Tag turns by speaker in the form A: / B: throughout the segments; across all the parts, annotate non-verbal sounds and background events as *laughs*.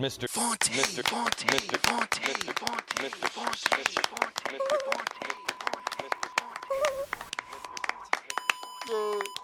A: Mr.
B: Fonte,
A: Mr.
B: Fonte,
A: Mr.
B: Fonte,
A: Mr.
B: Fonte,
A: Mr.
B: Fonte,
C: Mr.
B: Fonte,
C: Mr. Fonte, Mr. Fonte, Mr. Fonte.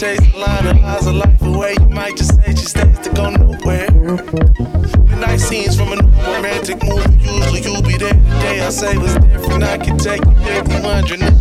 C: chase the line and lies a life away. You might just say she stays to go nowhere. The night scenes from a romantic movie, usually you'll be there. The day I say was different, I can take you there 100.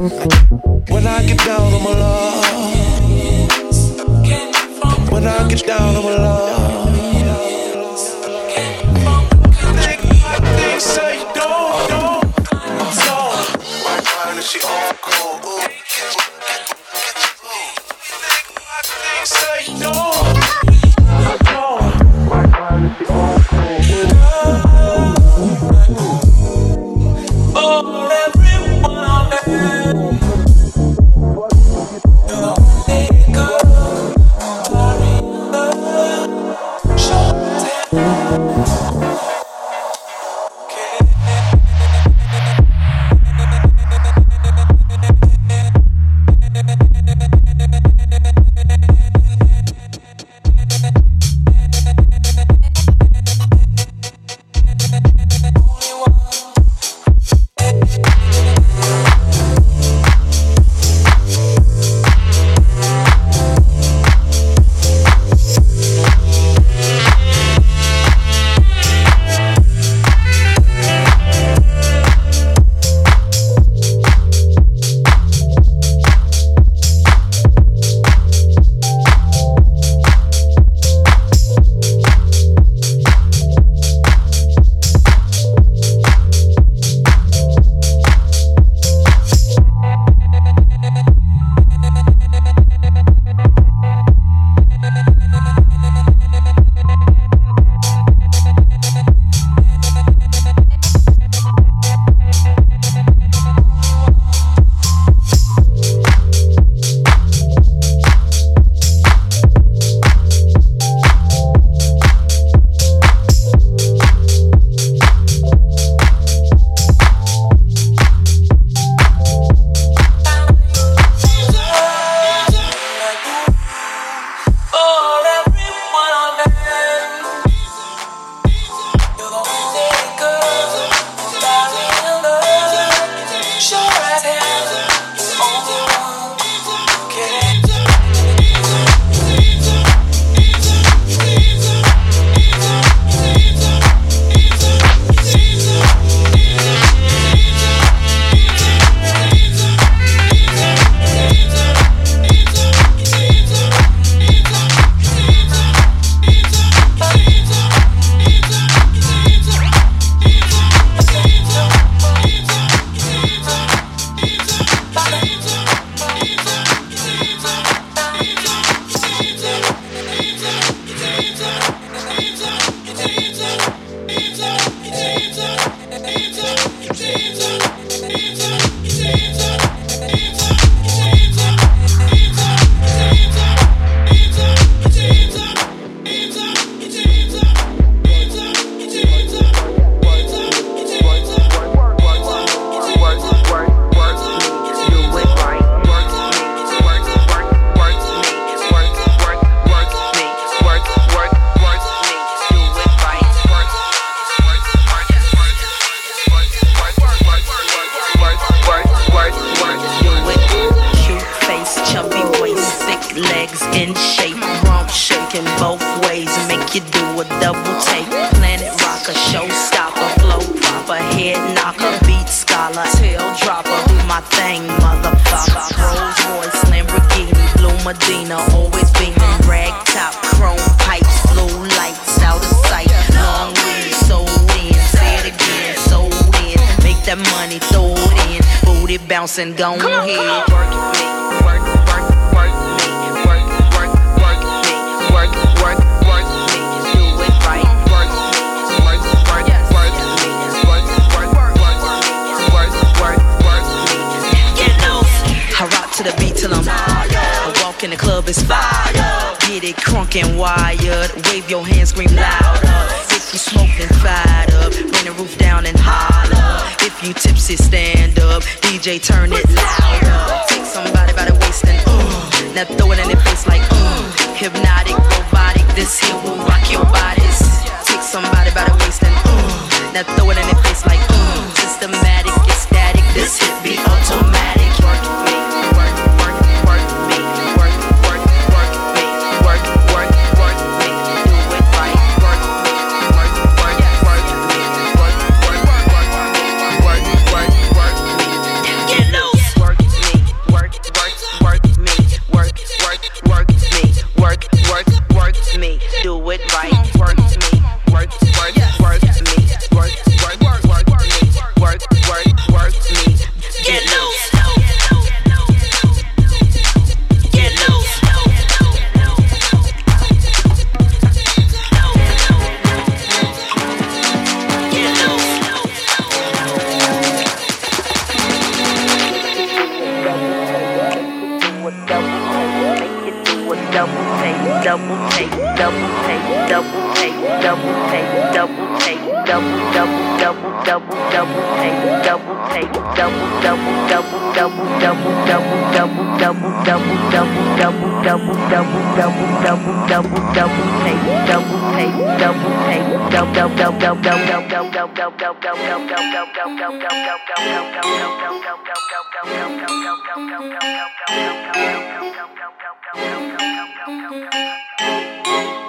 C: When I get down
A: tail dropper, do my thing, motherfucker. Rolls Royce, Lamborghini, Blue Medina, always beaming, rag top, chrome pipes, blue lights out of sight. Long weed, sold in, say it again, sold in. Make that money, throw it in, booty bouncing, go ahead. Work me, work, work, to the beat till I'm I walk in the club, it's fire. Get it crunk and wired. Wave your hands, scream louder. If you smoke, then fired up. Bring the roof down and holler. If you tipsy, stand up. DJ, turn it louder. Take somebody by the waist and uh. Now throw it in their face like uh. Hypnotic, robotic. This here will rock your bodies. Take somebody by the waist and uh. Now throw it in their face like uh. Systematic, ecstatic. This hit be automatic. double double double double double double double double double double double take double take double take double double double double double double double double double double double double
D: double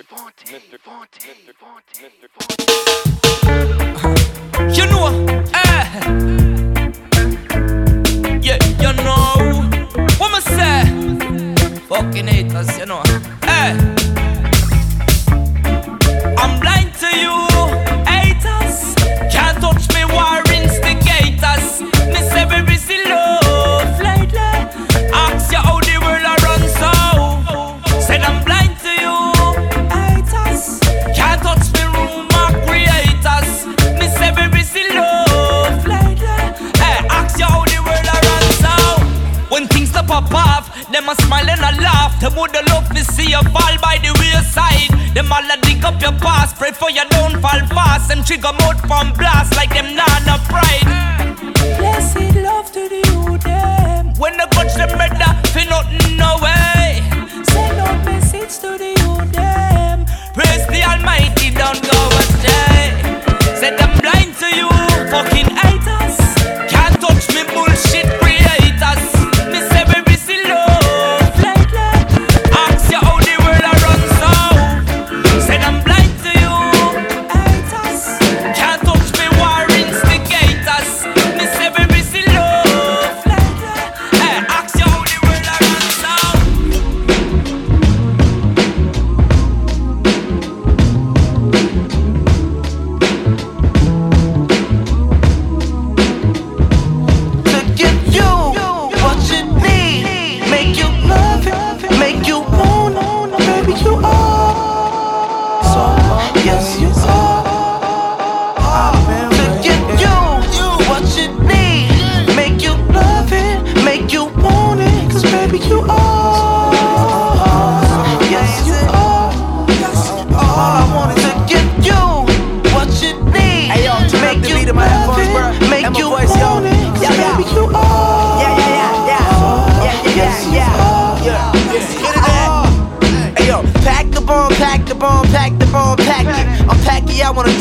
E: Mr. Fonte, Mr. Fonte, Mr. Fonte, Mr. Fonte.
F: You know, eh? Yeah, you know what say? Fucking haters, you know, eh? A smile and a laugh. Them woulda love to see you fall by the wayside. Them all a dig up your past, pray for you don't fall fast. And trigger mouth from blast like them nana pride. Blessed love to the youth them. When the coach them better, fi nothing no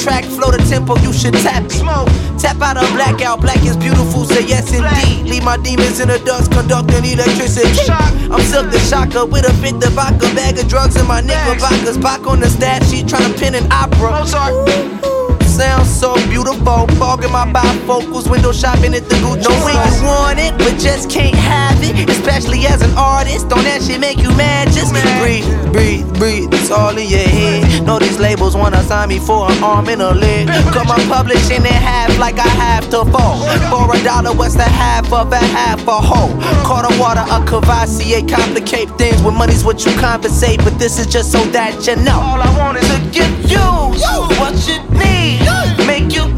G: track, flow the tempo, you should tap it. Tap out a blackout, black is beautiful, say yes indeed. Leave my demons in the dust, conducting electricity. I'm silk the shocker with a bit the vodka, bag of drugs in my knickerbockers. Back on the stat she trying to pin an opera. Sounds so beautiful, fogging my bifocals, window shopping at the Gucci. Know when you want it, but just can't have it. Especially as an artist, don't that shit make you mad? Just breathe, breathe, breathe. It's all in your head. Know these labels wanna sign me for an arm and a leg. Cut my publishing in half like I have to fold. For a dollar, what's the half of a half a? Caught a water, a Cavassier, complicate things with money's what you compensate. But this is just so that you know.
H: All I want is to give you what you need. Make you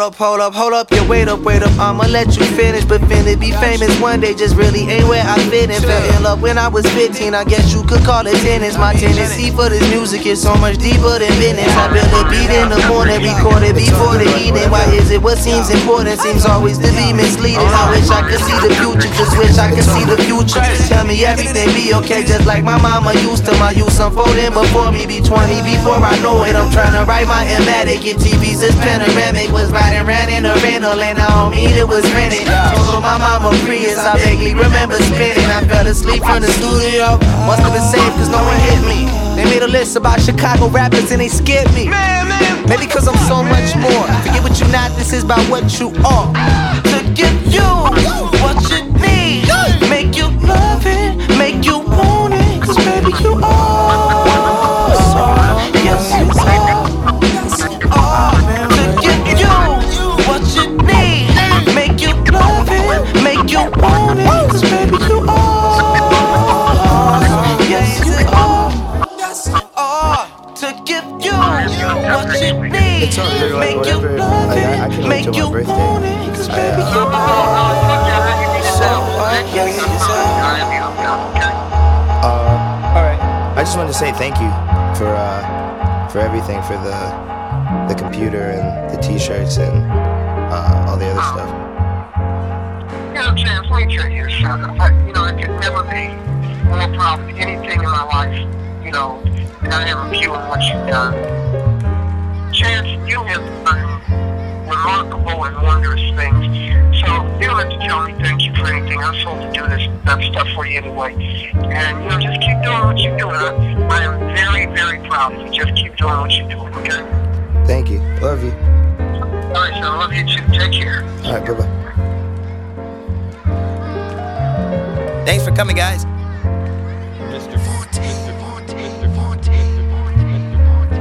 G: hold up, hold up, hold up, yeah, wait up, wait up. I'ma let you finish, but finna be famous one day just really ain't where I fit in. Fell in love when I was 15, I guess you could call it tennis. My tendency for this music is so much deeper than business. I build a beat in the morning, record it before the evening. Why is it what seems important seems always to be misleading? I wish I could see the future, just wish I could see the future. Tell me everything be okay, just like my mama used to. My youth unfolding before me, be 20 before I know it. I'm trying to write my emetic, get TV's this panoramic. Was riding around in a rental and I don't mean it was rented. Told my mama Prius, I vaguely remember spinning. I fell asleep from the studio. Must have been safe cause no one hit me. They made a list about Chicago rappers and they skipped me. Maybe cause I'm so much more. Forget what you're not, this is about what you are.
H: to give you what you need. Make you love it, make you want it. Cause baby, you are. Need.
I: It's not really like
H: Make you
I: whatever.
H: love
I: Like, I- I
H: it,
I: can't wait
H: make
I: till my
H: you
I: birthday.
H: want it. Cause baby,
I: I,
H: you are. So, yes, you.
I: Uh, all right. I just wanted to say thank you for uh, for everything, for the the computer and the T-shirts and uh, all the other stuff.
H: know, Chance, let me tell you something. I, you know, I could never be more proud of anything in my life, you know, than I am of you and what you've done. Chance, you have done remarkable and wondrous things. So you don't have to tell me thank you for anything. I'm supposed to do this that stuff for you anyway. And, you know, just keep doing what you're doing. I, I am very, very proud of you. Just keep doing what you're doing, okay?
J: Thank you. Love you.
H: All right, so I love you too. Take care.
J: All right, bye bye.
I: Thanks for coming, guys.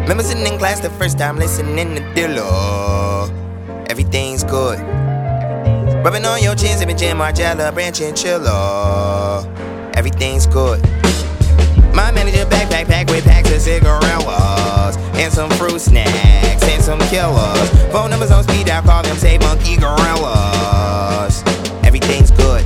I: Remember sitting in class the first time listening to Dilla. Everything's good. Rubbing on your chin, sipping Jim Margella, branch and chiller. Everything's good. My manager backpack packed with packs of cigarillas and some fruit snacks and some killers. Phone numbers on speed dial, call them say monkey gorillas. Everything's good.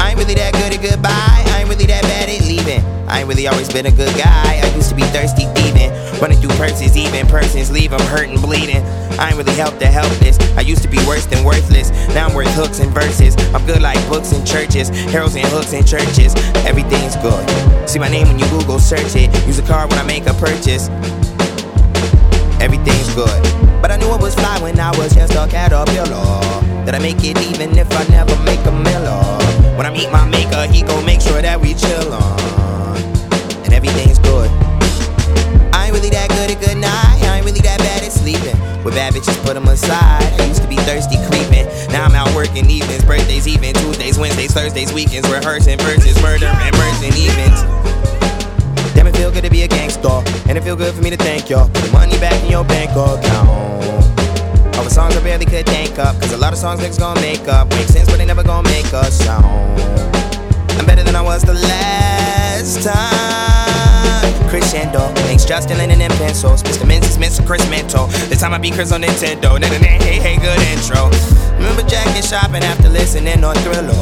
I: I ain't really that good at goodbye. I ain't really that bad at leaving. I ain't really always been a good guy. I used to be thirsty, thieving. Running through purses, even persons leave them hurting, bleeding. I ain't really helped the helpless. I used to be worse than worthless. Now I'm worth hooks and verses. I'm good like books and churches, heralds and hooks and churches. Everything's good. See my name when you Google search it. Use a card when I make a purchase. Everything's good. But I knew it was fly when I was just a caterpillar. That I make it even if I never make a miller. When I meet my maker, he gon' make sure that we chill on. And everything's good. I ain't really that good at good night. I ain't really that bad at sleeping. With bad bitches, put them aside. I used to be thirsty, creeping. Now I'm out working evenings, birthdays, even Tuesdays, Wednesdays, Thursdays, weekends, rehearsing verses, murder and merging evens. Damn, it feel good to be a gangster, and it feel good for me to thank y'all. Put the money back in your bank account. All the songs I barely could think up, cause a lot of songs niggas gon' make up. Make sense, never gonna make a sound. I'm better than I was the last time. Crescendo thanks Justin Lennon and pencils. Mr. Menzies, Mr. Chris Mento. The time I be Chris on Nintendo. Hey, hey, good intro. Remember Jack and shopping after listening on Thriller.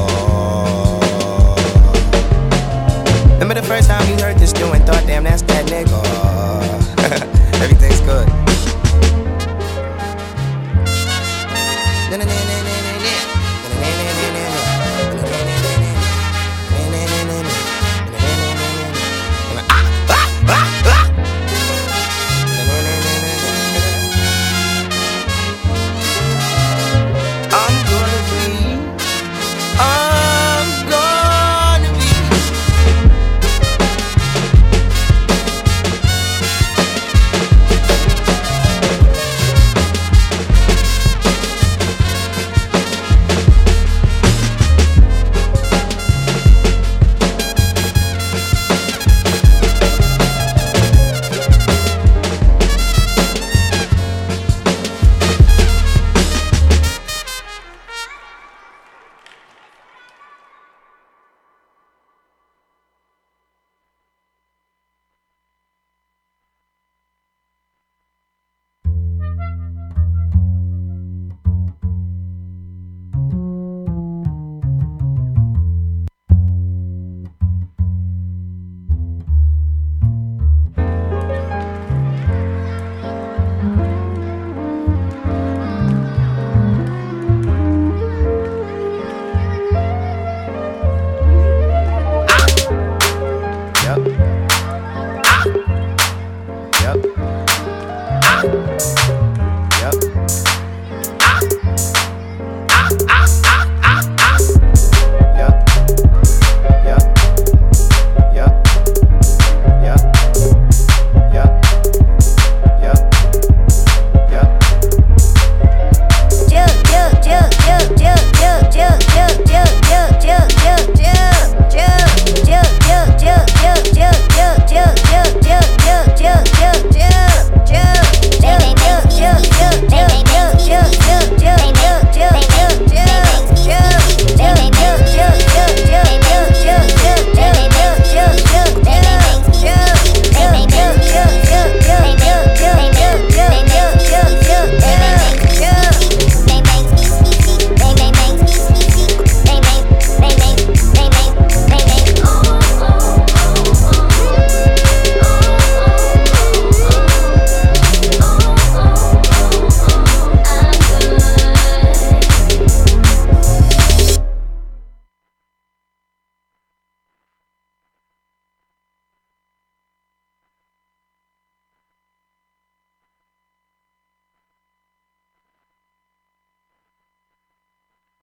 I: Remember the first time you heard this dude and thought, damn, that's that nigga. *laughs* Everything's good.